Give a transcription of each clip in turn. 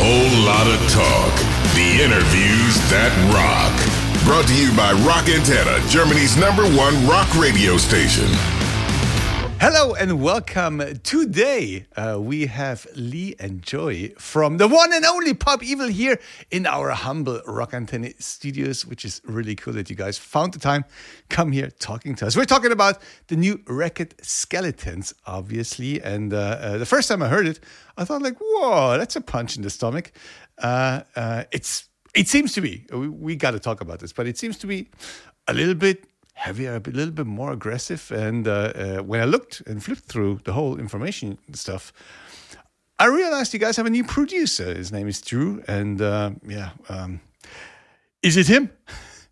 whole lot of talk. The interviews that rock. Brought to you by Rock Antenne, Germany's number one rock radio station. Hello and welcome. Today uh, we have Leigh and Joey from the one and only Pop Evil here in our humble Rock Antenne studios, which is really cool that you guys found the time come here talking to us. We're talking about the new record Skeletons, obviously, and uh, uh, the first time I heard it, I thought like, whoa, that's a punch in the stomach. Uh, uh, it's it seems to be we, we got to talk about this, but it seems to be a little bit heavier, a little bit more aggressive. And uh, uh, when I looked and flipped through the whole information stuff, I realized you guys have a new producer. His name is Drew, and uh, yeah, um, is it him?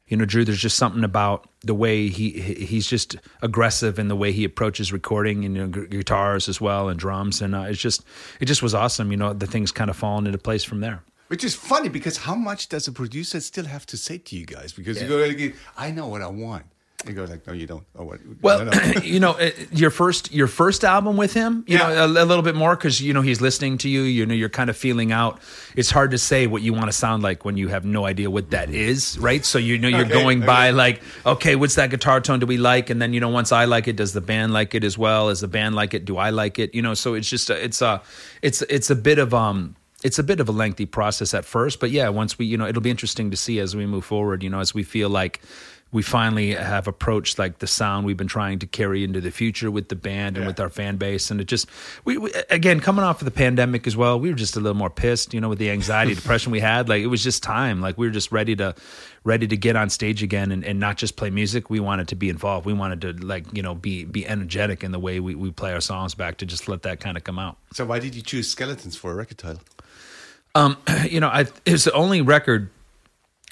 You know, Drew. There's just something about the way he he's just aggressive in the way he approaches recording and you know, guitars as well and drums, and uh, it's just it just was awesome. You know, the things kind of falling into place from there. Which is funny because how much does a producer still have to say to you guys? Because yeah. you go, I know what I want. You goes like, no, you don't. Oh, what? Well, no, no. you know, uh, your first your first album with him, you yeah. know, a, a, little bit more because you know he's listening to you. You know, you're kind of feeling out. It's hard to say what you want to sound like when you have no idea what that is, right? So you know you're okay, going okay. by like, okay, what's that guitar tone do we like? And then you know, once I like it, does the band like it as well? As the band like it? Do I like it? You know, so it's just a, it's a it's it's a bit of um it's a bit of a lengthy process at first, but yeah, once we, you know, it'll be interesting to see as we move forward, you know, as we feel like we finally have approached like the sound we've been trying to carry into the future with the band and yeah. with our fan base. And it just we, we, again coming off of the pandemic as well we were just a little more pissed you know with the anxiety depression we had. Like it was just time. Like we were just ready to ready to get on stage again and, and not just play music. We wanted to be involved. We wanted to like you know be be energetic in the way we, we play our songs back to just let that kind of come out. So why did you choose skeletons for a record title? Um you know I, it was the only record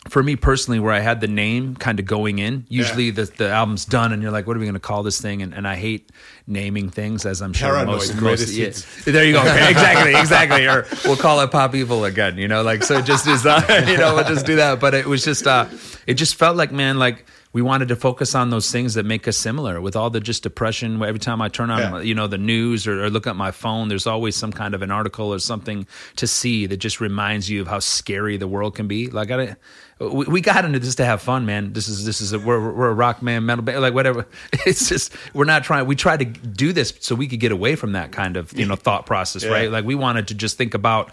for me personally, where I had the name kind of going in, usually yeah. the, the album's done and you're like, what are we going to call this thing? And, and I hate naming things, as I'm sure Paranoid most, most yeah. There you go. Okay, exactly, exactly. Or we'll call it Pop Evil again, you know, like, so it just is, uh, you know, we'll just do that. But it was just, uh, it just felt like, man, like, we wanted to focus on those things that make us similar with all the just depression. Every time i turn on yeah. you know the news or, or, look at my phone there's always some kind of an article or something to see that just reminds you of how scary the world can be. Like i we, we got into this to have fun man. This is this is a, we're, we're a rock man metal band like whatever. It's just we're not trying we tried to do this so we could get away from that kind of you know thought process yeah. right? Like we wanted to just think about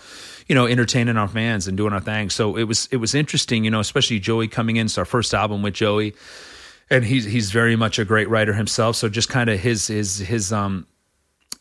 you know, entertaining our fans and doing our thing. So it was it was interesting, you know, especially Joey coming in. It's our first album with Joey, and he's he's very much a great writer himself. So just kind of his his his um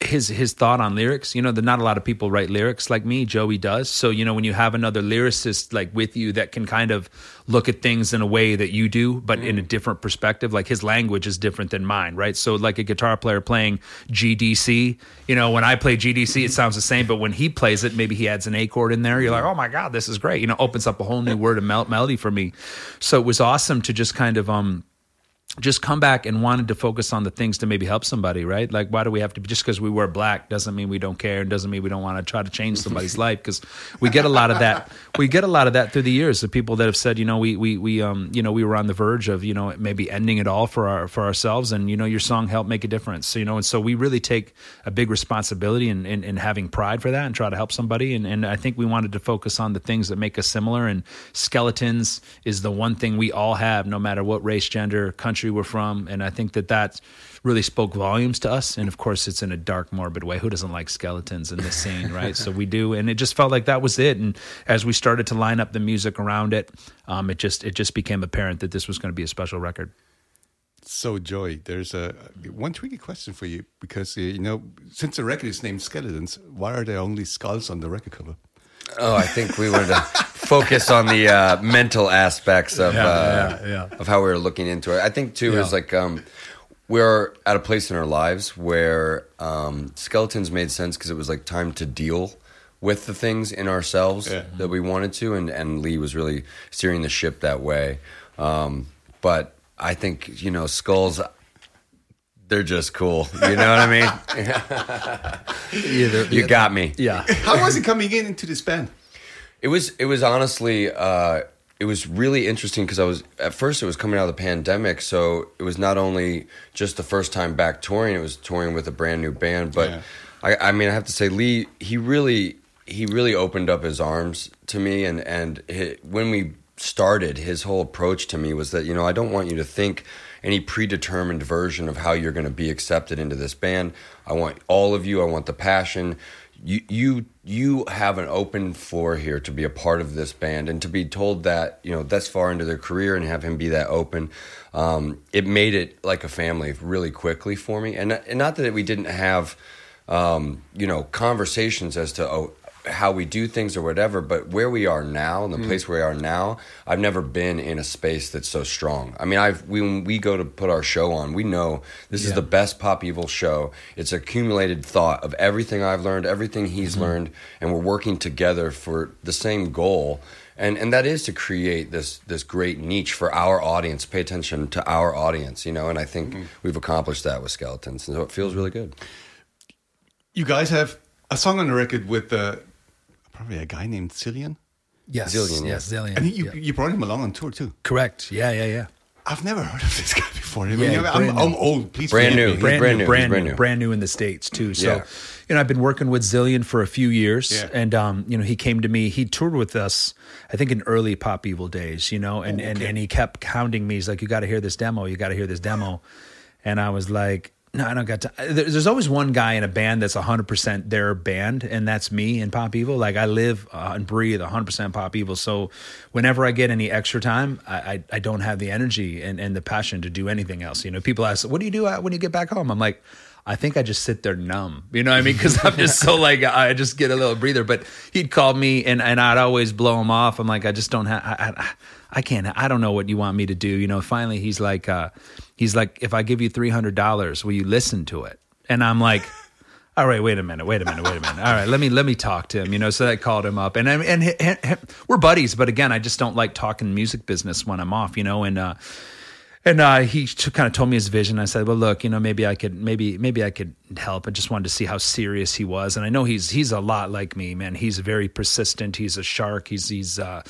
his his thought on lyrics. You know, that not a lot of people write lyrics like me. Joey does. So you know, when you have another lyricist like with you that can kind of look at things in a way that you do, but mm. in a different perspective. Like his language is different than mine, right? So like a guitar player playing GDC. You know, when I play GDC, it sounds the same, but when he plays it, maybe he adds an A chord in there. You're like, oh my god, this is great. You know, opens up a whole new word of mel- melody for me. So it was awesome to just kind of um just come back and wanted to focus on the things to maybe help somebody, right? Like, why do we have to just because we wear black doesn't mean we don't care and doesn't mean we don't want to try to change somebody's life? Because we get a lot of that. We get a lot of that through the years of people that have said, you know, we we we um you know we were on the verge of you know maybe ending it all for our for ourselves, and you know your song helped make a difference. So, you know, and so we really take a big responsibility in, in, in having pride for that and try to help somebody. And and I think we wanted to focus on the things that make us similar. And skeletons is the one thing we all have, no matter what race, gender, country country we're from, and I think that that really spoke volumes to us. And of course, it's in a dark, morbid way. Who doesn't like skeletons in this scene, right? so we do, and it just felt like that was it. And as we started to line up the music around it, um, it just it just became apparent that this was going to be a special record. So, Joey, there's a one tricky question for you because uh, you know since the record is named Skeletons, why are there only skulls on the record cover? Oh, I think we wanted to focus on the uh, mental aspects of yeah, uh, yeah, yeah. of how we were looking into it. I think too is like um, we're at a place in our lives where um, skeletons made sense because it was like time to deal with the things in ourselves that we wanted to, and and Leigh was really steering the ship that way. Um, but I think you know skulls they're just cool. You know what I mean? yeah, you got me. Yeah. How was it coming in into this band? It was. It was honestly. Uh, it was really interesting because I was at first it was coming out of the pandemic, so it was not only just the first time back touring, it was touring with a brand new band. But yeah. I, I mean, I have to say, Leigh, he really he really opened up his arms to me, and and he, when we started, his whole approach to me was that you know I don't want you to think any predetermined version of how you're going to be accepted into this band. I want all of you. I want the passion. You you you have an open floor here to be a part of this band and to be told that you know that's far into their career and have him be that open. Um, it made it like a family really quickly for me, and, and not that we didn't have um, you know conversations as to oh how we do things or whatever, but where we are now, and the mm. place where we are now, I've never been in a space that's so strong. I mean, I've we, when we go to put our show on, we know this yeah. is the best Pop Evil show. It's accumulated thought of everything I've learned, everything he's mm-hmm. learned, and we're working together for the same goal. And, and that is to create this this great niche for our audience. Pay attention to our audience, you know. And I think mm-hmm. we've accomplished that with Skeletons, and so it feels really good. You guys have a song on the record with uh, probably a guy named Zillion. Yes, Zillion, yes, Zillion. And you, yeah. you brought him along on tour too. Correct. Yeah, yeah, yeah. I've never heard of this guy before. I mean, yeah, I'm, I'm, old. Please brand new. Brand, brand, new, new. Brand, brand new. new. Brand new in the states too. So, yeah. you know, I've been working with Zillion for a few years, yeah. and um, you know, he came to me. He toured with us, I think, in early Pop Evil days. You know, and oh, okay. and and he kept hounding me. He's like, "You got to hear this demo. You got to hear this demo," and I was like no, I don't got to. There's always one guy in a band that's 100% their band, and that's me in Pop Evil. Like, I live uh, and breathe 100% Pop Evil. So, whenever I get any extra time, I, I, I, don't have the energy and, and the passion to do anything else. You know, people ask, What do you do when you get back home? I'm like, I think I just sit there numb. You know what I mean? Because I'm just so like I just get a little breather. But he'd call me and and I'd always blow him off. I'm like I just don't have I, I, I can't I don't know what you want me to do. You know. Finally, he's like uh, he's like if I give you three hundred dollars, will you listen to it? And I'm like. All right, wait a minute, wait a minute, wait a minute. All right, let me let me talk to him. You know, so I called him up, and and, we're buddies, but again, I just don't like talking music business when I'm off. You know, and uh, and uh, he kind of told me his vision. I said, "Well, look, you know, maybe I could, maybe, maybe I could help." I just wanted to see how serious he was, and I know he's he's a lot like me, man. He's very persistent. He's a shark. He's he's uh,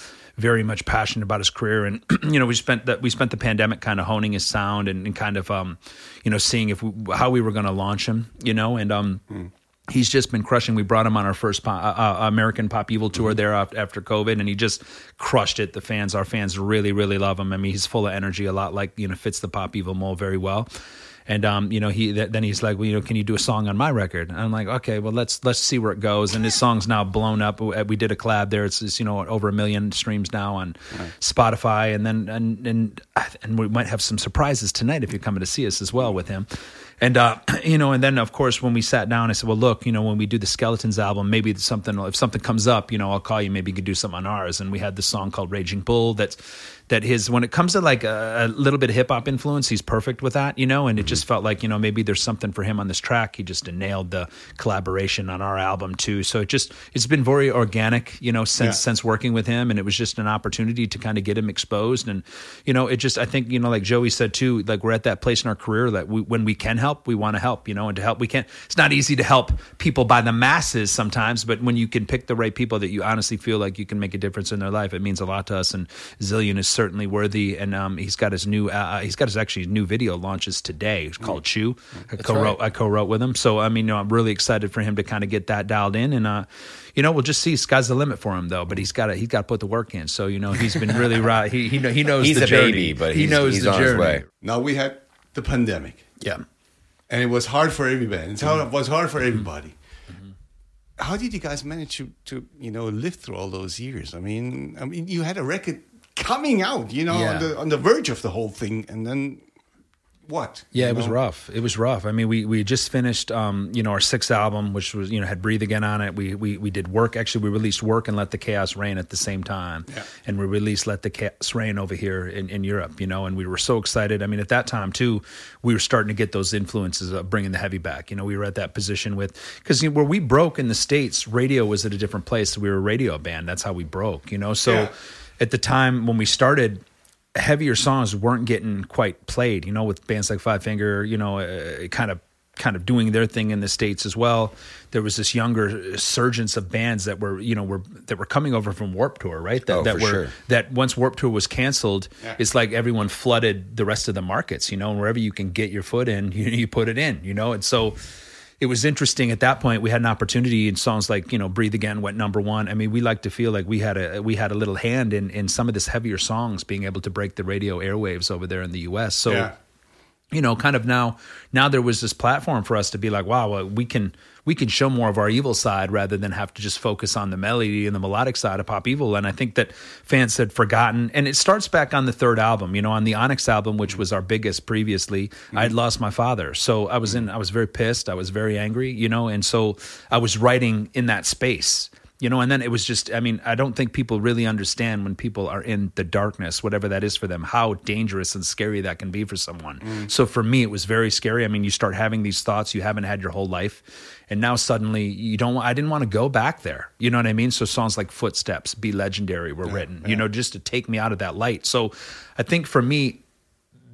very much passionate about his career, and you know, we spent that we spent the pandemic kind of honing his sound and, and kind of, um, you know, seeing if we, how we were going to launch him, you know, and um. Mm he's just been crushing. We brought him on our first pop, uh, uh, American Pop Evil tour mm-hmm. there after COVID, and he just crushed it. The fans, our fans, really, really love him. I mean, he's full of energy, a lot like you know fits the Pop Evil mold very well. And um, you know, he then he's like, well, you know, can you do a song on my record? And I'm like, okay, well, let's let's see where it goes. And his song's now blown up. We did a collab there. It's, it's you know over a million streams now on right. Spotify. And then and and and we might have some surprises tonight if you're coming to see us as well with him. And uh, you know, and then of course when we sat down, I said, "Well, look, you know, when we do the Skeletons album, maybe something if something comes up, you know, I'll call you. Maybe you could do something on ours." And we had this song called "Raging Bull." That's that his when it comes to like a, a little bit of hip hop influence, he's perfect with that, you know. And it just felt like you know maybe there's something for him on this track. He just nailed the collaboration on our album too. So it just it's been very organic, you know, since yeah. since working with him, and it was just an opportunity to kind of get him exposed. And you know, it just I think you know like Joey said too, like we're at that place in our career that we, when we can help, we want to help, you know, and to help we can't. It's not easy to help people by the masses sometimes, but when you can pick the right people that you honestly feel like you can make a difference in their life, it means a lot to us. And Zillion is certainly worthy, and um, he's got his new uh, he's got his actually new video launches today. It's called mm. Chew. I co-wrote right. I co-wrote with him, so I mean, you know, I'm really excited for him to kind of get that dialed in, and uh, you know, we'll just see. Sky's the limit for him, though. But he's got to he's got to put the work in. So you know, he's been really right. He he, he knows he's the a journey. baby, but he knows he's the on journey. his way. Now we had the pandemic. Yeah, and it was hard for everybody. It's hard, it was hard for everybody. Mm-hmm. How did you guys manage to, to you know live through all those years? I mean, I mean, you had a record coming out, you know, Yeah. on the on the verge of the whole thing, and then what? Yeah, it was rough. It was rough. I mean, we we just finished, um, you know, our sixth album, which was you know had Breathe Again on it. We we we did work. Actually, we released work and Let the Chaos Rain at the same time, Yeah. and we released Let the Chaos Rain over here in, in Europe. You know, and we were so excited. I mean, at that time too, we were starting to get those influences of bringing the heavy back. You know, we were at that position with because you know, where we broke in the states, radio was at a different place. We were a radio band. That's how we broke. You know, so. Yeah. At the time when we started, heavier songs weren't getting quite played. You know, with bands like Five Finger, you know, uh, kind of kind of doing their thing in the states as well. There was this younger surgence of bands that were, you know, were that were coming over from Warped Tour, right? That Oh, that for were sure. that once Warped Tour was canceled, Yeah. it's like everyone flooded the rest of the markets, you know, and wherever you can get your foot in, you, you put it in, you know, and so it was interesting at that point. We had an opportunity in songs like you know "Breathe Again" went number one. I mean, we like to feel like we had a we had a little hand in in some of this heavier songs being able to break the radio airwaves over there in the U.S. So. Yeah. You know, kind of now, now there was this platform for us to be like, wow, well, we can we can show more of our evil side rather than have to just focus on the melody and the melodic side of pop evil. And I think that fans had forgotten, and it starts back on the third album. You know, on the Onyx album, which was our biggest previously, mm-hmm. I had lost my father, so I was in, I was very pissed, I was very angry, you know, and so I was writing in that space you know and then it was just i mean i don't think people really understand when people are in the darkness whatever that is for them how dangerous and scary that can be for someone. Mm. so for me it was very scary. I mean you start having these thoughts you haven't had your whole life and now suddenly you don't i didn't want to go back there. You know what i mean? So songs like footsteps be legendary were yeah, written yeah. you know just to take me out of that light. So i think for me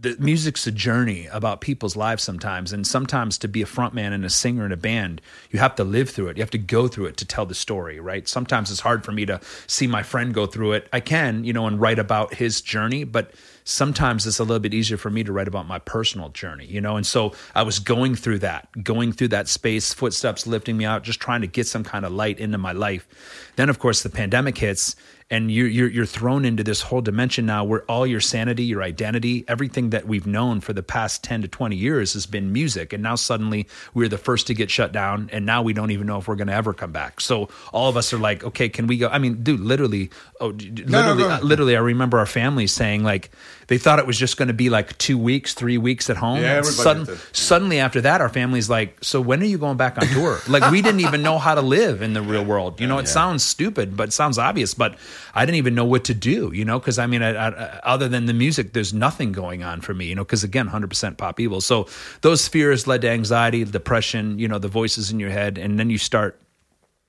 the music's a journey about people's lives sometimes and sometimes to be a frontman and a singer in a band you have to live through it. You have to go through it to tell the story right? Sometimes it's hard for me to see my friend go through it. I can you know and write about his journey but sometimes it's a little bit easier for me to write about my personal journey you know? And so i was going through that going through that space footsteps lifting me out just trying to get some kind of light into my life. Then of course the pandemic hits and you're, you're, you're thrown into this whole dimension now where all your sanity, your identity, everything that we've known for the past 10 to 20 years has been music. And now suddenly we're the first to get shut down. And now we don't even know if we're going to ever come back. So all of us are like, okay, can we go? I mean, dude, literally, oh, literally, no, no, no. Uh, literally, I remember our family saying like, they thought it was just going to be like two weeks, three weeks at home. Yeah, sudden, suddenly after that, our family's like, so when are you going back on tour? like we didn't even know how to live in the real world. You know, it yeah. sounds stupid, but it sounds obvious. But I didn't even know what to do. You know, because I mean, I, I, other than the music, there's nothing going on for me. You know, because again, 100% pop evil. So those fears led to anxiety, depression. You know, the voices in your head, and then you start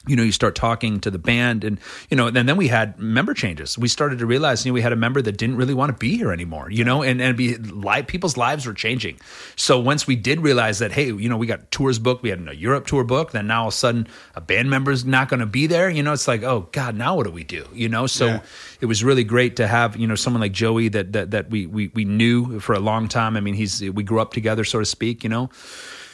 you know, you start talking to the band, and you know, and then we had member changes. We started to realize, you know, we had a member that didn't really want to be here anymore. You know, and and be live, people's lives were changing. So once we did realize that, hey, you know, we got tours booked, we had a Europe tour booked, then now all of a sudden a band member's not going to be there. You know, it's like, oh God, now what do we do? You know, so yeah. it was really great to have you know someone like Joey that that that we we we knew for a long time. I mean, he's we grew up together, so to speak. You know.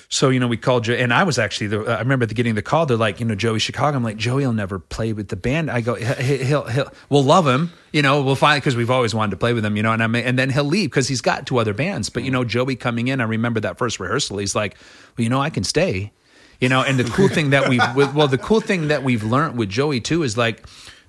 So, you know, we called Joe, and I was actually, the, I remember getting the call. They're like, you know, Joey Chicago. I'm like, Joey will never play with the band. I go, he'll, he'll, we'll love him, you know, we'll find, because we've always wanted to play with him, you know, and I and then he'll leave because he's got two other bands. But, you know, Joey coming in, I remember that first rehearsal, he's like, well, you know, I can stay, you know, and the cool thing that we've, well, the cool thing that we've learned with Joey too is like,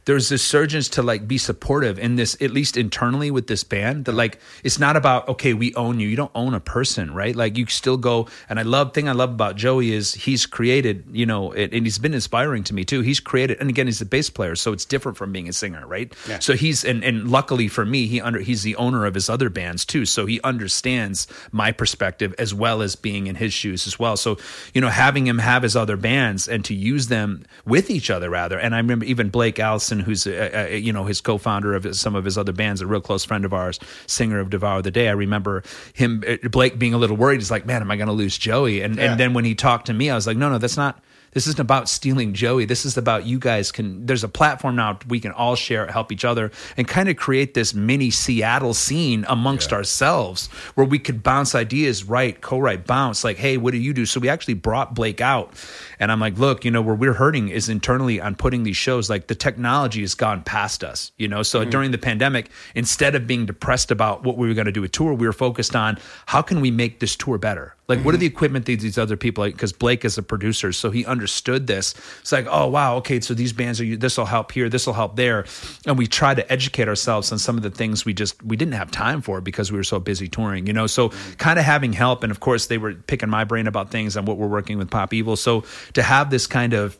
there's this surgeons to like be supportive in this at least internally with this band that like it's not about okay we own you. You don't own a person right? Like you still go and i love thing i love about joey is he's created you know and he's been inspiring to me too. He's created and again he's a bass player so it's different from being a singer right? Yeah. so he's and, and luckily for me he under he's the owner of his other bands too. So he understands my perspective as well as being in his shoes as well. So you know having him have his other bands and to use them with each other rather and i remember even blake allison who's a, a, you know his co-founder of some of his other bands, a real close friend of ours, singer of Devour the Day. I remember him, uh, Blake, being a little worried. He's like, "Man, am I going to lose Joey?" And yeah. and then when he talked to me, I was like, "No, no, that's not." This isn't about stealing Joey. This is about you guys can. There's a platform now we can all share, help each other, and kind of create this mini Seattle scene amongst yeah. ourselves where we could bounce ideas, write, co-write, bounce. Like, hey, what do you do? So we actually brought Blake out, and I'm like, look, you know, where we're hurting is internally on putting these shows. Like the technology has gone past us, you know. So mm during the pandemic, instead of being depressed about what we were going to do a tour, we were focused on how can we make this tour better like, mm-hmm. what are the equipment that these other people like? Because Blake is a producer, so he understood this. It's like, oh wow, okay, so these bands are this will help here, this will help there, and we try to educate ourselves on some of the things we just we didn't have time for because we were so busy touring, you know. So mm-hmm. kind of having help, and of course they were picking my brain about things and what we're working with Pop Evil. So to have this kind of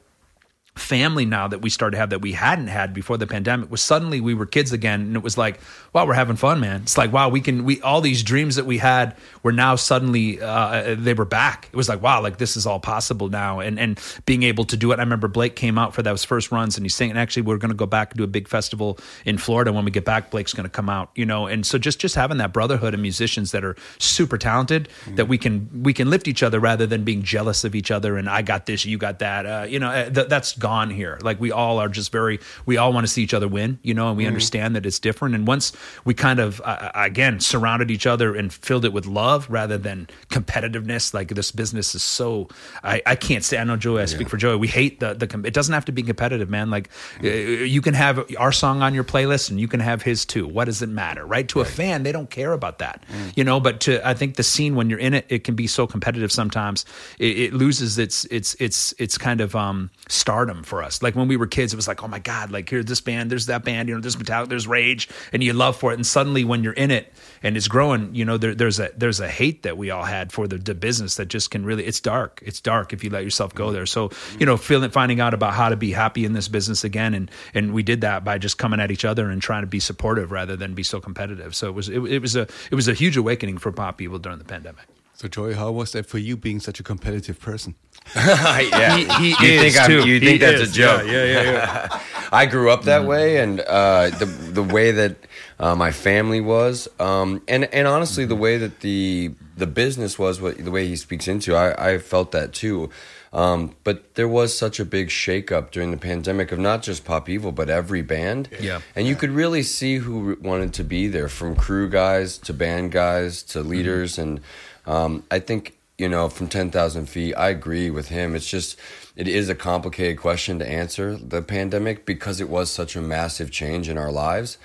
family now that we started to have that we hadn't had before the pandemic was suddenly we were kids again and it was like wow we're having fun man. It's like wow we can we all these dreams that we had were now suddenly uh, they were back. It was like wow like this is all possible now. And and being able to do it i remember blake came out for those first runs and he's saying actually we're going to go back and do a big festival in florida. When we get back blake's going to come out you know? And so just just having that brotherhood of musicians that are super talented mm-hmm. that we can we can lift each other rather than being jealous of each other and i got this you got that uh, you know uh, th- that's gone here. Like we all are just very, we all want to see each other win, you know, and we Mm-hmm. understand that it's different. And once we kind of, uh, again, surrounded each other and filled it with love rather than competitiveness, like this business is so, I, I can't say, I know Joey, I speak for Joey. We hate the, the, it doesn't have to be competitive, man. Like uh, you can have our song on your playlist and you can have his too. What does it matter, right? To a fan, they don't care about that, you know, but to, I think the scene when you're in it, it can be so competitive sometimes it, it loses its, its, its, its kind of, um, stardom for us. Like when we were kids, it was like, oh my God, like here's this band, there's that band, you know, there's Metallica, there's Rage, and you love for it. And suddenly when you're in it and it's growing, you know, there, there's a, there's a hate that we all had for the, the business that just can really, it's dark. It's dark if you let yourself go there. So, you know, feeling, finding out about how to be happy in this business again. And, and we did that by just coming at each other and trying to be supportive rather than be so competitive. So it was, it, it was a, it was a huge awakening for Pop Evil during the pandemic. So, Joey, how was that for you being such a competitive person? yeah, He- he you is, think I'm, too. you He think that's is. a joke? Yeah, yeah, yeah. I grew up that way, and uh, the the way that uh, my family was, um, and and honestly, the way that the the business was, what the way he speaks into, I, I felt that too. Um, but there was such a big shakeup during the pandemic of not just Pop Evil, but every band. Yeah. and you could really see who wanted to be there, from crew guys to band guys to leaders, and um, I think you know from ten thousand feet, I agree with him. It's just it is a complicated question to answer the pandemic because it was such a massive change in our lives.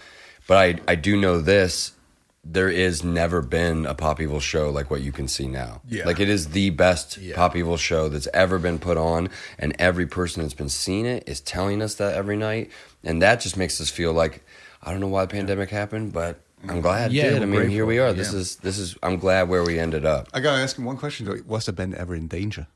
But I I do know this. There is never been a Pop Evil show like what you can see now. Yeah. Like it is the best Pop Evil show that's ever been put on, and every person that's been seeing it is telling us that every night, and that just makes us feel like I don't know why the pandemic happened, but I'm mm-hmm. glad it did. I we're mean, here we grateful. are. This is this is. I'm glad where we ended up. I gotta ask him one question though. Was the band ever in danger?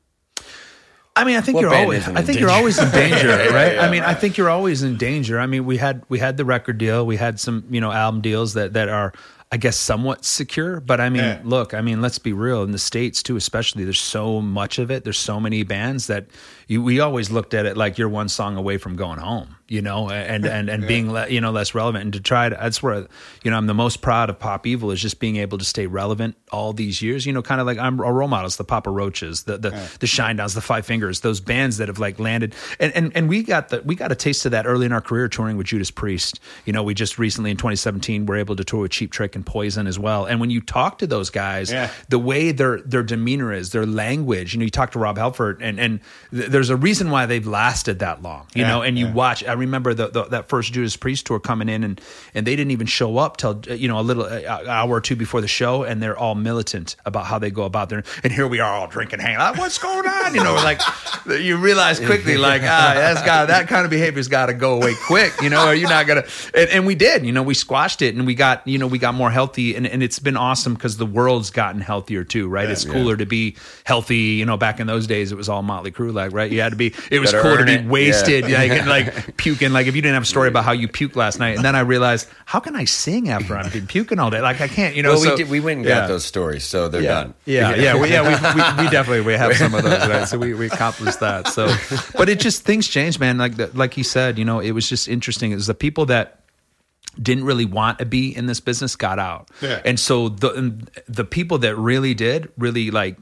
I mean, I think What you're always. I in think you're danger? always in danger, right? yeah, I mean, I think you're always in danger. I mean, we had we had the record deal, we had some you know album deals that that are. I guess somewhat secure, but I mean, Yeah. look, I mean, let's be real. In the states too, especially, there's so much of it. There's so many bands that you, we always looked at it like you're one song away from going home, you know, and and and being le, you know less relevant. And to try to, that's where you know I'm the most proud of Pop Evil is just being able to stay relevant all these years. You know, kind of like I'm a role models, the Papa Roaches, the the the Shinedown's, the Five Fingers, those bands that have like landed. And and and we got the we got a taste of that early in our career touring with Judas Priest. You know, we just recently in 2017 were able to tour with Cheap Trick and Poison as well. And when you talk to those guys, Yeah. the way their their demeanor is, their language. You know, you talk to Rob Halford, and and th- there's a reason why they've lasted that long. You Yeah, know, and you yeah. watch. I remember the, the that first Judas Priest tour coming in, and and they didn't even show up till uh, you know a little uh, hour or two before the show, and they're all militant about how they go about their. And here we are all drinking, hanging out. What's going on? You know, like you realize quickly, like ah, that's got that kind of behavior's got to go away quick. You know, or you're not gonna. And, and we did. You know, we squashed it, and we got you know we got more healthy, and, and it's been awesome because the world's gotten healthier too. Right? it's cooler to be healthy. You know, back in those days, it was all Motley Crue like, right? You had to be. It was Better cool to be it. wasted, Yeah. like, and, like puking. Like if you didn't have a story about how you puked last night, and then I realized, how can I sing after I've been puking all day? Like I can't. You know, Well, so- we did, we went and yeah. got those stories, so they're Yeah, done. yeah, yeah, we, yeah. We, we, we definitely we have some of those, right? So we, we accomplished that. So, but it just things change man. Like the, like he said, you know, it was just interesting. It was the people that didn't really want to be in this business got out, Yeah. and so the and the people that really did really like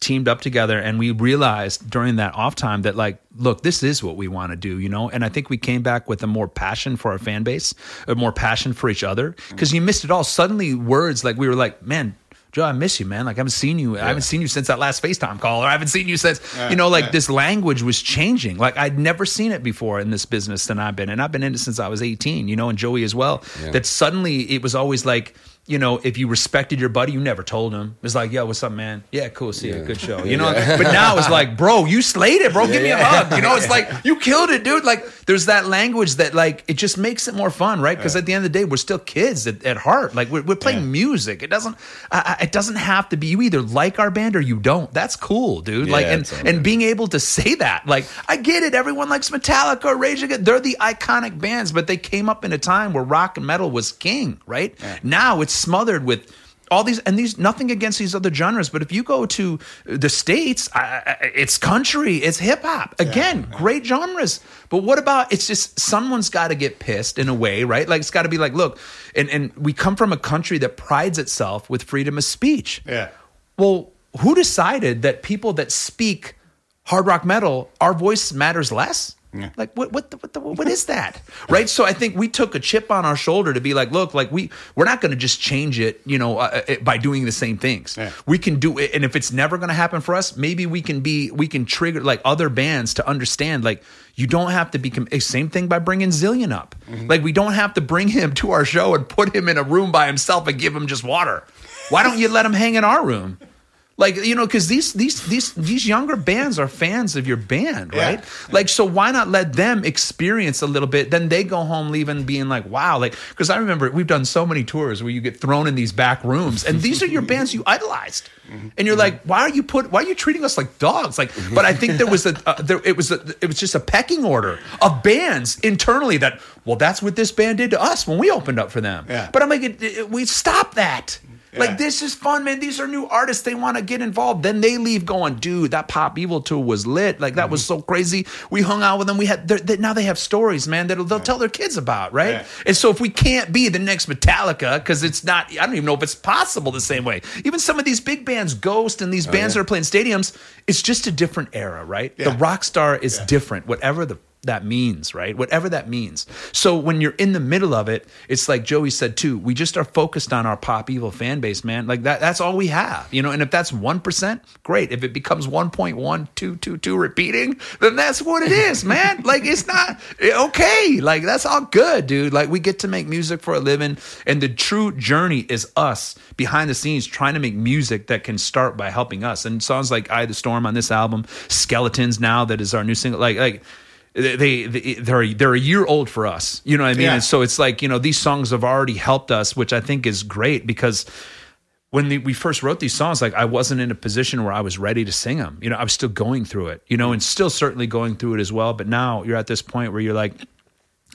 teamed up together and we realized during that off time that like look this is what we want to do you know? And i think we came back with a more passion for our fan base a more passion for each other. Because you missed it all. Suddenly words like we were like man Joe, I miss you, man. Like I haven't seen you. I haven't seen you since that last FaceTime call, or I haven't seen you since you know, like this language was changing. Like I'd never seen it before in this business than I've been, and I've been in it since I was eighteen. You know, and Joey as well. That suddenly it was always like, you know, if you respected your buddy, you never told him. It's like, yo, what's up, man? Yeah, cool, see you, good show. You know, but now it's like, bro, you slayed it, bro. Give me a hug. You know, it's like you killed it, dude. Like there's that language that like it just makes it more fun, right? Because at the end of the day, we're still kids at, at heart. Like we're, we're playing music. It doesn't it doesn't have to be. You either like our band or you don't. That's cool, dude. like and and being able to say that, like I get it. Everyone likes Metallica, or Rage Against. They're the iconic bands, but they came up in a time where rock and metal was king, right? Now it's smothered with all these and these nothing against these other genres but if you go to the states I, I, it's country it's hip hop. Again great genres. But what about it's just someone's got to get pissed in a way right? Like it's got to be like look and and we come from a country that prides itself with freedom of speech. Yeah. well who decided that people that speak hard rock metal our voice matters less Yeah. Like what what the, what the, what is that? right? So I think we took a chip on our shoulder to be like, look, like we we're not going to just change it, you know, uh, uh, by doing the same things. Yeah. We can do it and if it's never going to happen for us, maybe we can be we can trigger like other bands to understand like you don't have to be eh, same thing by bringing Zillion up. Mm-hmm. Like we don't have to bring him to our show and put him in a room by himself and give him just water. Why don't you let him hang in our room? Like you know because these these these these younger bands are fans of your band right? Yeah. like so why not let them experience a little bit? Then they go home leaving being like wow like because i remember we've done so many tours where you get thrown in these back rooms and these are your bands you idolized. And you're like why are you put why are you treating us like dogs? Like but i think there was a uh, there it was a, it was just a pecking order of bands internally that well that's what this band did to us when we opened up for them. Yeah. but i'm like it, it, we stop that yeah. Like this is fun, man. These are new artists. They want to get involved. Then they leave going, dude, that Pop Evil tour was lit. Like that mm-hmm. was so crazy. We hung out with them. We had they, now they have stories, man. That they'll yeah. tell their kids about, right? Yeah. And so if we can't be the next Metallica, because it's not, I don't even know if it's possible the same way. Even some of these big bands, Ghost, and these oh, bands that are playing stadiums, it's just a different era, right? The rock star is different. Whatever the that means, right? Whatever that means. So when you're in the middle of it, it's like Joey said too, we just are focused on our pop evil fan base, man. Like that that's all we have. You know, and if that's 1%, great. If it becomes 1.1222 repeating, then that's what it is, man. like it's not okay. Like that's all good, dude. Like we get to make music for a living and the true journey is us behind the scenes trying to make music that can start by helping us. And songs like Eye the Storm on this album, Skeletons now that is our new single like like they, they they're they're a year old for us. You know what I mean? Yeah. And so it's like you know these songs have already helped us, which I think is great because when the, we first wrote these songs, like I wasn't in a position where I was ready to sing them. You know, I was still going through it. You know, and still certainly going through it as well. But now you're at this point where you're like,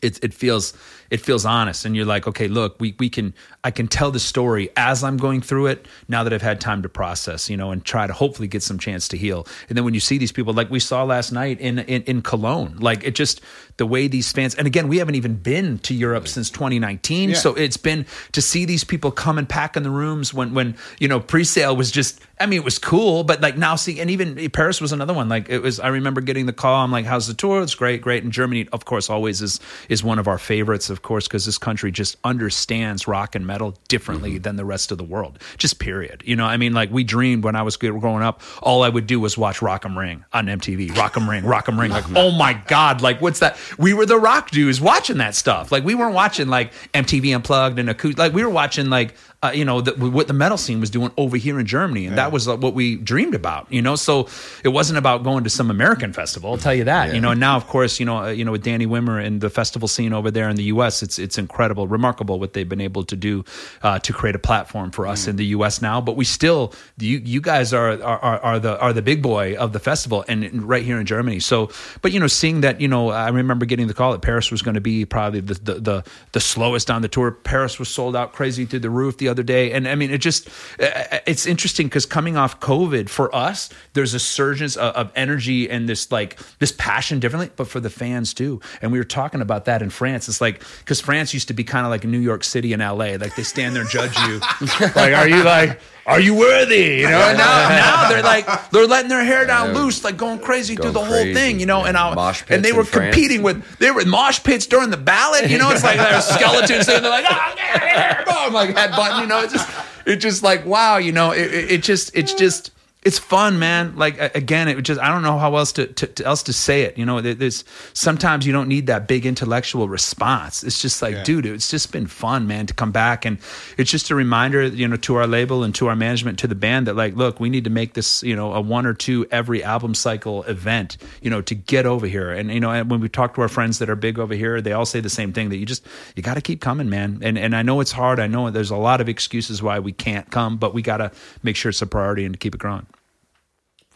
it it feels it feels honest. And you're like okay look we we can I can tell the story as I'm going through it now that I've had time to process you know and try to hopefully get some chance to heal. And then when you see these people like we saw last night in in, in Cologne like it just the way these fans and again we haven't even been to Europe since 2019 yeah. so it's been to see these people come and pack in the rooms when when you know pre-sale was just I mean it was cool but like now see and even Paris was another one. Like it was I remember getting the call. I'm like how's the tour? It's great great. And Germany of course always is is one of our favorites of course because this country just understands rock and metal differently mm-hmm. than the rest of the world just period you know I mean like we dreamed when I was growing up all I would do was watch Rock am Ring on MTV Rock am Ring Rock am Ring like oh my god like what's that we were the rock dudes watching that stuff. Like we weren't watching like MTV Unplugged and acoustic. Like we were watching like uh, you know, the, what the metal scene was doing over here in Germany, and yeah. that was uh, what we dreamed about. You know, so it wasn't about going to some American festival. I'll tell you that. Yeah. You know, and now of course, you know, uh, you know, with Danny Wimmer and the festival scene over there in the U.S., it's it's incredible, remarkable what they've been able to do uh, to create a platform for us mm. in the U.S. now. But we still, you you guys are, are are the are the big boy of the festival, and right here in Germany. So, but you know, seeing that, you know, I remember getting the call that Paris was going to be probably the, the the the slowest on the tour. Paris was sold out crazy through the roof the other day. And I mean, it just, uh, uh, it's interesting because coming off COVID for us, there's a surge of, of energy and this like, this passion differently, but for the fans too. And we were talking about that in France. It's like, because France used to be kind of like New York City and LA. Like they stand there and judge you. like, are you like, are you worthy? You know, and now, now they're like they're letting their hair down loose, like going crazy going through the crazy. whole thing. You know, yeah. and I and they were competing with they were mosh pits during the ballot. You know, it's like there's skeletons and they're like, oh, yeah, I'm like. You know, it's just it's just like wow. You know, it, it, it just it's just it's fun, man. Like again, it just I don't know how else to, to, to else to say it. You know, there's sometimes you don't need that big intellectual response. It's just like, yeah. dude, it's just been fun, man, to come back and it's just a reminder, you know, to our label and to our management, to the band that like, look, we need to make this, you know, a one or two every album cycle event, you know, to get over here. And you know, and when we talk to our friends that are big over here, they all say the same thing that you just you got to keep coming, man. And and I know it's hard. I know there's a lot of excuses why we can't come, but we got to make sure it's a priority and to keep it growing.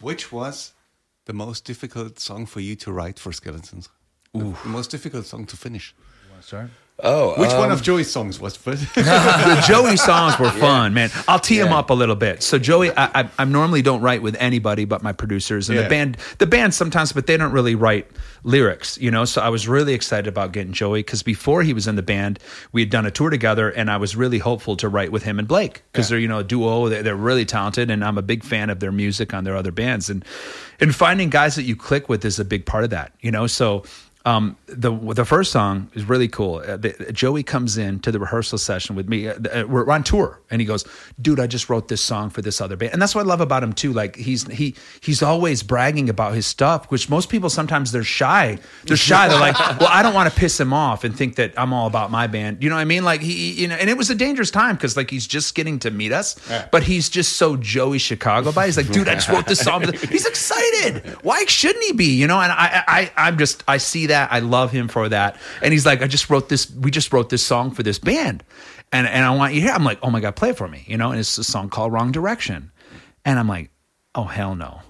Which was the most difficult song for you to write for Skeletons? The, the most difficult song to finish. Sorry. Oh, which um, one of Joey's songs was first? the Joey songs were fun, yeah. man. I'll tee yeah. them up a little bit. So Joey, I, I, I, normally don't write with anybody but my producers and yeah. the band. The band sometimes, but they don't really write lyrics, you know. So I was really excited about getting Joey because before he was in the band, we had done a tour together, and I was really hopeful to write with him and Blake because they're you know a duo. They're, they're really talented, and I'm a big fan of their music on their other bands, and and finding guys that you click with is a big part of that, you know. So um, the the first song is really cool. Uh, the, Joey comes in to the rehearsal session with me. Uh, uh, we're on tour, and he goes, "Dude, I just wrote this song for this other band." And that's what I love about him too. Like he's he he's always bragging about his stuff, which most people sometimes they're shy. They're shy. They're like, "Well, I don't want to piss him off and think that I'm all about my band." You know what I mean? Like he, you know, and it was a dangerous time because like he's just getting to meet us, but he's just so Joey Chicago by. He's like, "Dude, I just wrote this song." He's excited. Why shouldn't he be? You know? And I, I, I'm just I see that. I love him for that. And he's like, I just wrote this. We just wrote this song for this band, and and I want you here. I'm like, oh my god, play it for me. You know, and it's a song called Wrong Direction, and I'm like, oh hell no.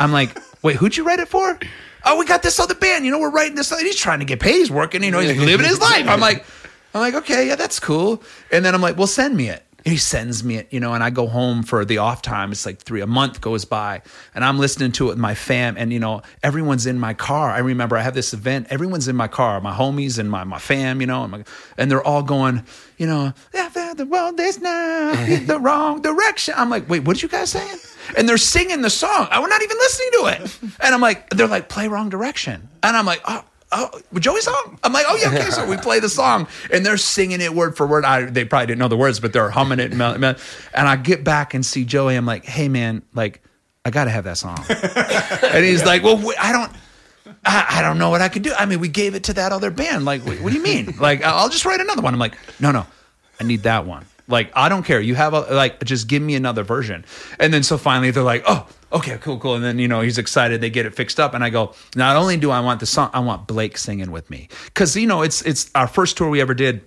I'm like, wait, who'd you write it for? Oh, we got this other band. You know, we're writing this. He's trying to get paid. He's working. You know, he's living his life. I'm like, I'm like, okay, yeah, that's cool. And then I'm like, well, send me it he sends me it, you know, and I go home for the off time. It's like three, a month goes by, and I'm listening to it with my fam, and you know, everyone's in my car. I remember I have this event, everyone's in my car, my homies and my, my fam, you know, and, my, and they're all going, you know, the world is now in the wrong direction. I'm like, wait, what did you guys saying? And they're singing the song. I was not even listening to it. And I'm like, they're like, play wrong direction. And I'm like, oh, oh, Joey song? I'm like, oh yeah, okay. So we play the song, and they're singing it word for word. I they probably didn't know the words, but they're humming it. And, and I get back and see Joey. I'm like, hey man, like I got to have that song. and he's like, well, I don't. I, I, don't know what I could do. I mean, we gave it to that other band. Like, what, what do you mean? Like, I'll just write another one. I'm like, no, no, I need that one. Like, I don't care. You have a like, just give me another version. And then so finally they're like, oh, okay, cool, cool. And then, you know, he's excited. They get it fixed up. And I go, not only do I want the song, I want Blake singing with me. Cause, you know, it's, it's our first tour we ever did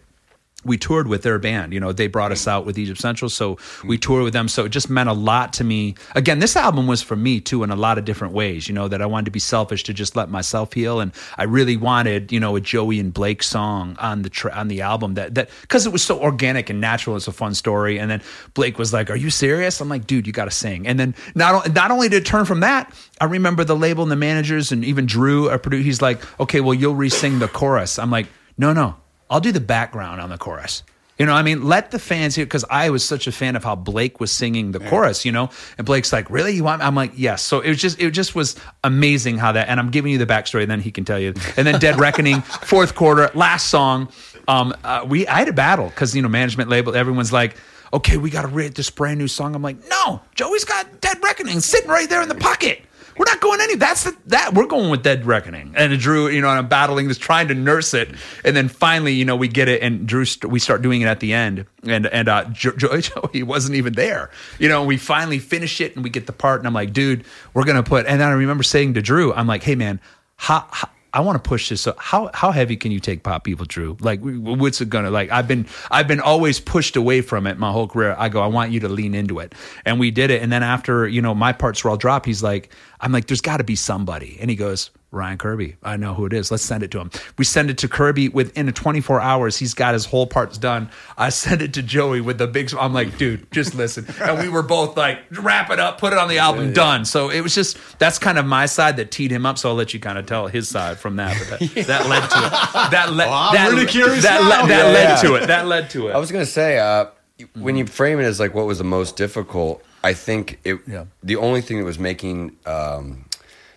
we toured with their band. You know, they brought us out with Egypt Central, so we hmm. toured with them. So it just meant a lot to me. Again, this album was for me too in a lot of different ways. You know, that I wanted to be selfish to just let myself heal, and I really wanted, you know, a Joey and Blake song on the tra- on the album that that because it was so organic and natural. It's a fun story. And then Blake was like, "Are you serious?" I'm like, "Dude, you got to sing." And then not not only did it turn from that, I remember the label and the managers and even Drew, a producer. He's like, "Okay, well, you'll re-sing the chorus." I'm like, "No, no." I'll do the background on the chorus. You know, I mean, let the fans hear because I was such a fan of how Blake was singing the yeah. chorus. You know, and Blake's like, "Really? You want?" I'm like, "Yes." So it was just, it just was amazing how that. And I'm giving you the backstory, and then he can tell you. And then Dead Reckoning, fourth quarter, last song. Um, uh, we I had a battle because you know management label. Everyone's like, "Okay, we got to write this brand new song." I'm like, "No, Joey's got Dead Reckoning sitting right there in the pocket." We're not going any. That's the, that we're going with Dead Reckoning. And Drew, you know, and I'm battling this, trying to nurse it, and then finally, you know, we get it, and Drew, we start doing it at the end, and and uh, Joey, he wasn't even there. You know, we finally finish it, and we get the part, and I'm like, dude, we're gonna put. And then I remember saying to Drew, I'm like, hey man, how I want to push this. So how how heavy can you take pop evil, Drew? Like, what's it gonna like? I've been I've been always pushed away from it my whole career. I go, I want you to lean into it, and we did it. And then after you know my parts were all dropped, he's like, I'm like, there's got to be somebody, and he goes, Ryan Kirby. I know who it is. Let's send it to him. We send it to Kirby within 24 hours. He's got his whole parts done. I send it to Joey with the big. I'm like, dude, just listen. And we were both like, wrap it up, put it on the album, yeah, yeah. done. So it was just that's kind of my side that teed him up. So I'll let you kind of tell his side from that. But that, yeah. that led to it. That led. Well, that, really curious that, that, that led to it. That led to it. I was gonna say uh, when you frame it as like what was the most difficult. I think it. The only thing that was making um,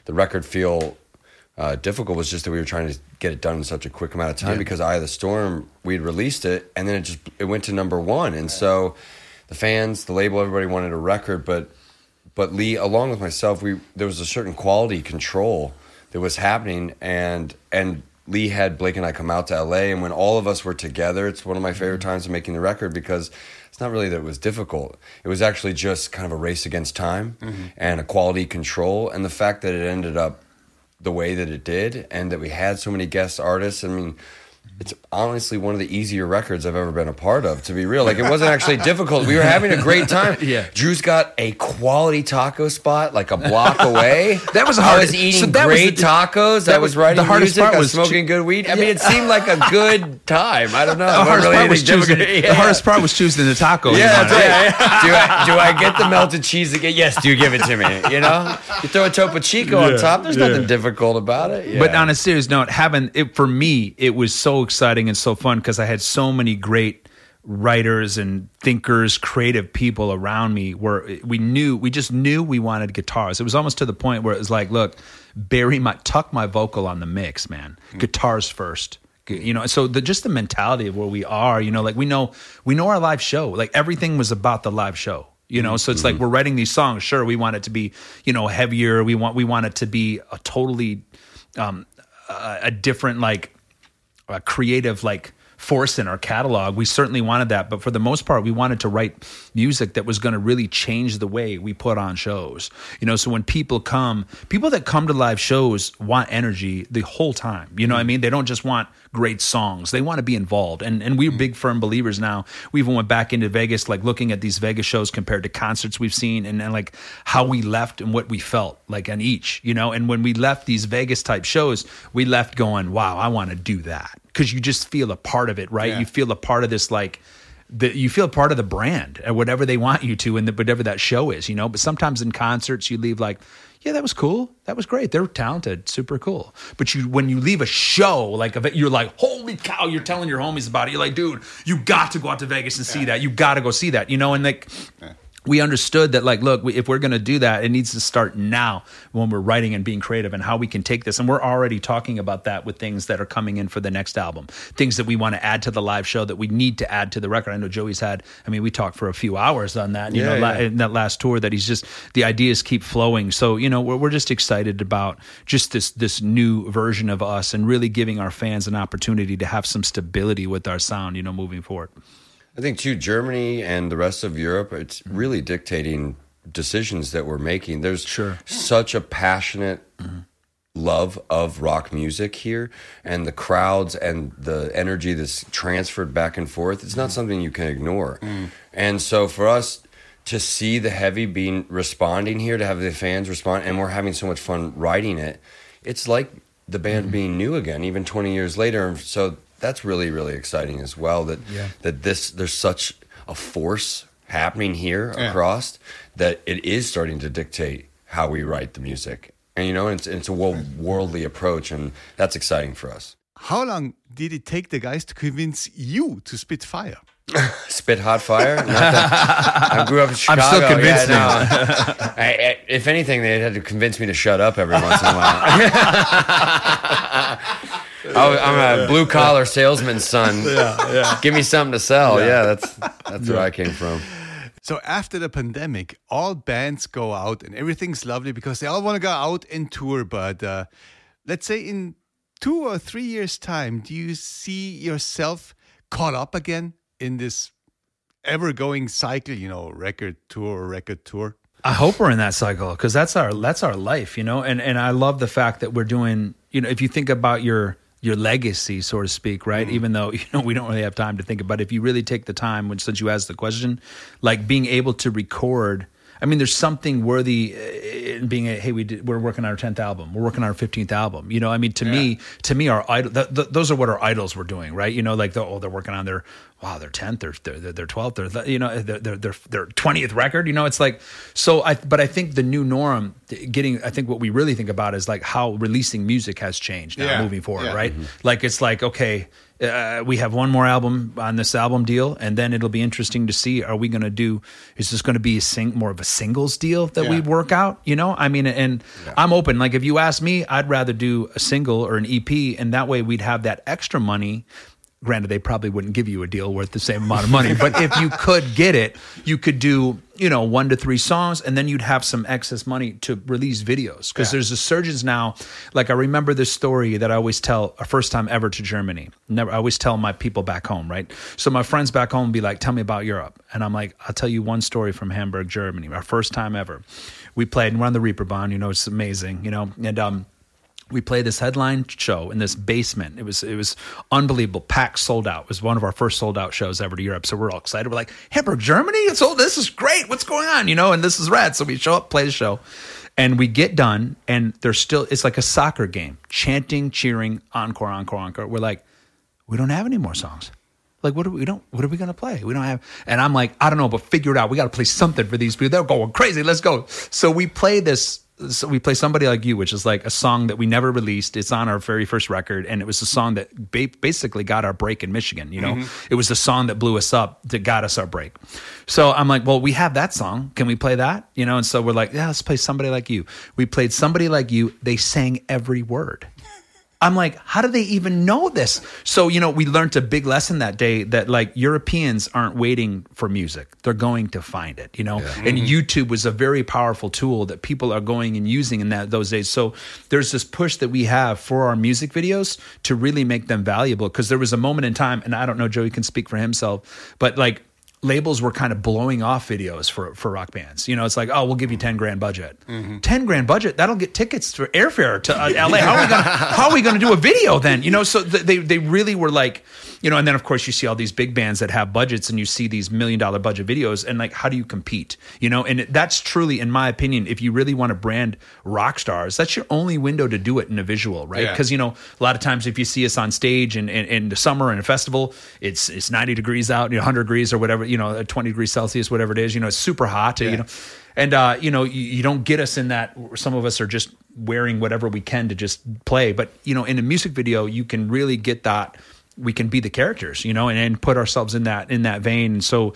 the record feel uh, difficult was just that we were trying to get it done in such a quick amount of time yeah. because Eye of the Storm we'd released it and then it just it went to number one and so the fans the label everybody wanted a record but but Leigh along with myself we there was a certain quality control that was happening and and Leigh had Blake and I come out to LA and when all of us were together it's one of my favorite mm-hmm. times of making the record because it's not really that it was difficult it was actually just kind of a race against time mm-hmm. and a quality control and the fact that it ended up the way that it did and that we had so many guest artists. I mean, it's honestly one of the easier records I've ever been a part of, to be real. Like, it wasn't actually difficult. We were having a great time. yeah. Drew's got a quality taco spot like a block away. that was hard. I was eating so great was the, tacos. I was writing the hardest music. Part was smoking good weed. I mean, it seemed like a good time. I don't know. The hardest, really part, was choosing, yeah. the hardest part was choosing the taco. Yeah, that's right. do, I, do I get the melted cheese again? Yes, do you give it to me? You know? You throw a Topo Chico yeah, on top. There's nothing difficult about it. But on a serious note, having it, for me, it was so exciting and so fun because I had so many great writers and thinkers, creative people around me were we knew we just knew we wanted guitars. It was almost to the point where it was like, look, bury my tuck my vocal on the mix, man. Mm. Guitars first. You know, so the just the mentality of where we are, you know, like we know we know our live show. Like everything was about the live show. You know, so it's mm-hmm. like we're writing these songs. Sure, we want it to be, you know, heavier. We want we want it to be a totally um a, a different like a creative like force in our catalog. We certainly wanted that, but for the most part, we wanted to write music that was going to really change the way we put on shows. You know, so when people come, people that come to live shows want energy the whole time. You know what I mean? They don't just want great songs. They want to be involved. And and we're mm. big firm believers now. We even went back into Vegas, like looking at these Vegas shows compared to concerts we've seen and, and like how we left and what we felt like on each, you know. And when we left these Vegas type shows, we left going, Wow, I want to do that. Because you just feel a part of it, right? Yeah. You feel a part of this like the, you feel a part of the brand or whatever they want you to and whatever that show is, you know. But sometimes in concerts, you leave like, yeah, that was cool. That was great. They're talented, super cool. But you, when you leave a show, like you're like, holy cow! You're telling your homies about it. You're like, dude, you got to go out to Vegas and see that. You got to go see that. You know, and like. Yeah we understood that like look if we're going to do that it needs to start now when we're writing and being creative and how we can take this. And we're already talking about that with things that are coming in for the next album. Things that we want to add to the live show that we need to add to the record. I know joey's had i mean we talked for a few hours on that you yeah, know yeah. in that last tour that he's just the ideas keep flowing. So you know we're, we're just excited about just this this new version of us and really giving our fans an opportunity to have some stability with our sound you know moving forward I think too, Germany and the rest of Europe, it's mm-hmm. really dictating decisions that we're making. There's sure. such a passionate mm-hmm. love of rock music here, and the crowds and the energy that's transferred back and forth. It's not mm-hmm. something you can ignore. Mm. And so for us to see the heavy being responding here, to have the fans respond, and we're having so much fun writing it. It's like the band mm-hmm. being new again, even 20 years later. So that's really really exciting as well. That yeah. that this there's such a force happening here yeah. across that it is starting to dictate how we write the music. And you know, it's it's a worldly approach, and that's exciting for us. How long did it take the guys to convince you to spit fire? spit hot fire. I grew up in Chicago. I'm still convinced yeah, now. I, I, if anything, they had to convince me to shut up every once in a while. I'm a blue collar salesman's son. Yeah, yeah. Give me something to sell. Yeah, yeah that's that's where I came from. So after the pandemic, all bands go out and everything's lovely because they all want to go out and tour. But uh, let's say in two or three years' time, do you see yourself caught up again in this ever-going cycle? You know, record tour, record tour. I hope we're in that cycle because that's our that's our life, you know. And and I love the fact that we're doing. You know, if you think about your your legacy, so to speak, right? Mm-hmm. Even though you know we don't really have time to think about it. If you really take the time, when since you asked the question, like being able to record. I mean, there's something worthy in being a hey, we did, we're working on our tenth album, we're working on our fifteenth album. You know, I mean, to yeah. me, to me, our idol, th- th- those are what our idols were doing, right? You know, like the, oh, they're working on their wow, they're tenth, they're they're they're twelfth, they're you know they're they're their twentieth record. You know, it's like so. I but I think the new norm, getting I think what we really think about is like how releasing music has changed now yeah. moving forward, yeah. right? Mm-hmm. Like it's like okay. Uh, we have one more album on this album deal, and then it'll be interesting to see: Are we going to do? Is this going to be a sing, more of a singles deal that yeah. we work out? You know, I mean, and I'm open. Like if you ask me, I'd rather do a single or an EP, and that way we'd have that extra money granted they probably wouldn't give you a deal worth the same amount of money but if you could get it you could do you know one to three songs and then you'd have some excess money to release videos. Because yeah. there's a surgeons now like i remember this story that i always tell a first time ever to germany. Never i always tell my people back home right? So my friends back home be like tell me about europe. And i'm like i'll tell you one story from hamburg germany our first time ever. We played and we're on the reeperbahn you know it's amazing you know? And um we played this headline show in this basement. It was it was unbelievable. Packed, sold out. It was one of our first sold out shows ever to Europe. So we're all excited. We're like, Hamburg, Germany. It's all this is great. What's going on? You know, and this is rad. So we show up, play the show, and we get done, and there's still it's like a soccer game, chanting, cheering, encore, encore, encore. We're like, we don't have any more songs. Like, what are we, we don't? What are we gonna play? We don't have. And I'm like, I don't know, but figure it out. We got to play something for these people. They're going crazy. Let's go. So we play this so we play somebody like you, which is like a song that we never released. It's on our very first record, and it was the song that ba- basically got our break in Michigan. You know, mm-hmm. it was the song that blew us up that got us our break. So I'm like, well, we have that song. Can we play that? You know, and so we're like, yeah, let's play somebody like you. We played somebody like you. They sang every word. I'm like, how do they even know this? So, you know, we learned a big lesson that day that like Europeans aren't waiting for music. They're going to find it, you know? Yeah. And mm-hmm. YouTube was a very powerful tool that people are going and using in that those days. So there's this push that we have for our music videos to really make them valuable. Cause there was a moment in time, and I don't know, Joey can speak for himself, but like labels were kind of blowing off videos for for rock bands. You know, it's like, oh, we'll give you ten grand budget. Mm-hmm. Ten grand budget that'll get tickets for airfare to uh, LA. How are we gonna How are we gonna do a video then? You know, so th- they they really were like you know, and then of course you see all these big bands that have budgets and you see these million dollar budget videos and like, how do you compete? You know, and that's truly, in my opinion, if you really want to brand rock stars, that's your only window to do it in a visual, right? Because, yeah. you know, a lot of times if you see us on stage in, in, in, the summer in a festival, it's, it's 90 degrees out, you know, 100 degrees or whatever, you know, 20 degrees Celsius, whatever it is, you know, it's super hot, yeah. you know, and uh, you know you, you, don't get us in that some of us are just wearing whatever we can to just play but you know in a music video you can really get that we can be the characters, you know, and, and put ourselves in that in that vein. And so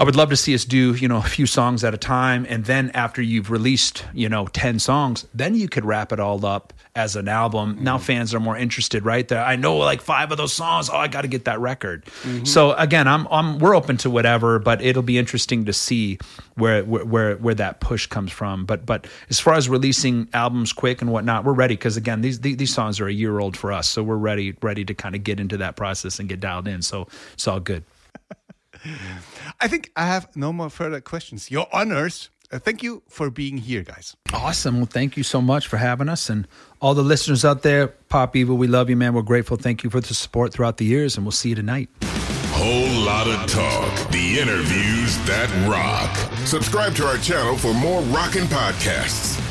I would love to see us do, you know, a few songs at a time. And then after you've released, you know, 10 songs, then you could wrap it all up as an album. Mm-hmm. Now fans are more interested, right? I know like five of those songs. Oh, I got to get that record. Mm-hmm. So again, I'm, I'm, we're open to whatever, but it'll be interesting to see where, where, where that push comes from. But, but as far as releasing albums quick and whatnot, we're ready. Cause again, these, these, these songs are a year old for us. So we're ready, ready to kind of get into that process and get dialed in. So it's all good. I think I have no more further questions. Your honors. Uh, thank you for being here, guys. Awesome. Well, thank you so much for having us. And all the listeners out there, Pop Evil, we love you, man. We're grateful. Thank you for the support throughout the years, and we'll see you tonight. Whole Lotta Talk. The interviews that rock. Subscribe to our channel for more rockin' podcasts.